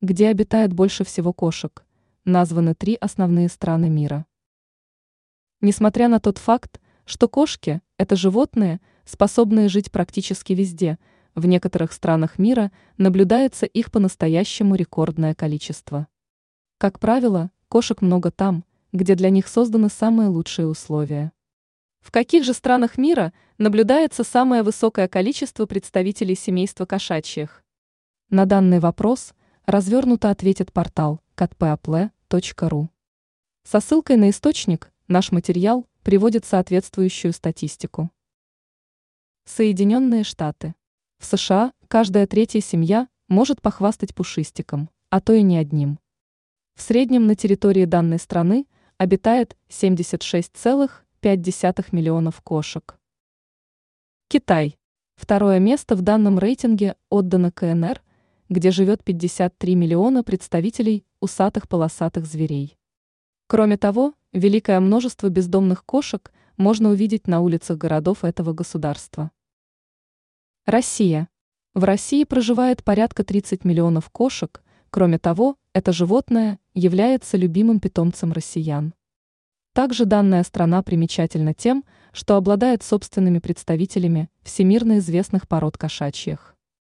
где обитает больше всего кошек, названы три основные страны мира. Несмотря на тот факт, что кошки – это животные, способные жить практически везде, в некоторых странах мира наблюдается их по-настоящему рекордное количество. Как правило, кошек много там, где для них созданы самые лучшие условия. В каких же странах мира наблюдается самое высокое количество представителей семейства кошачьих? На данный вопрос развернуто ответит портал catpeople.ru. Со ссылкой на источник наш материал приводит соответствующую статистику. Соединенные Штаты. В США каждая третья семья может похвастать пушистиком, а то и не одним. В среднем на территории данной страны обитает 76,5 миллионов кошек. Китай. Второе место в данном рейтинге отдано КНР, где живет 53 миллиона представителей усатых полосатых зверей. Кроме того, великое множество бездомных кошек можно увидеть на улицах городов этого государства. Россия. В России проживает порядка 30 миллионов кошек, кроме того, это животное является любимым питомцем россиян. Также данная страна примечательна тем, что обладает собственными представителями всемирно известных пород кошачьих.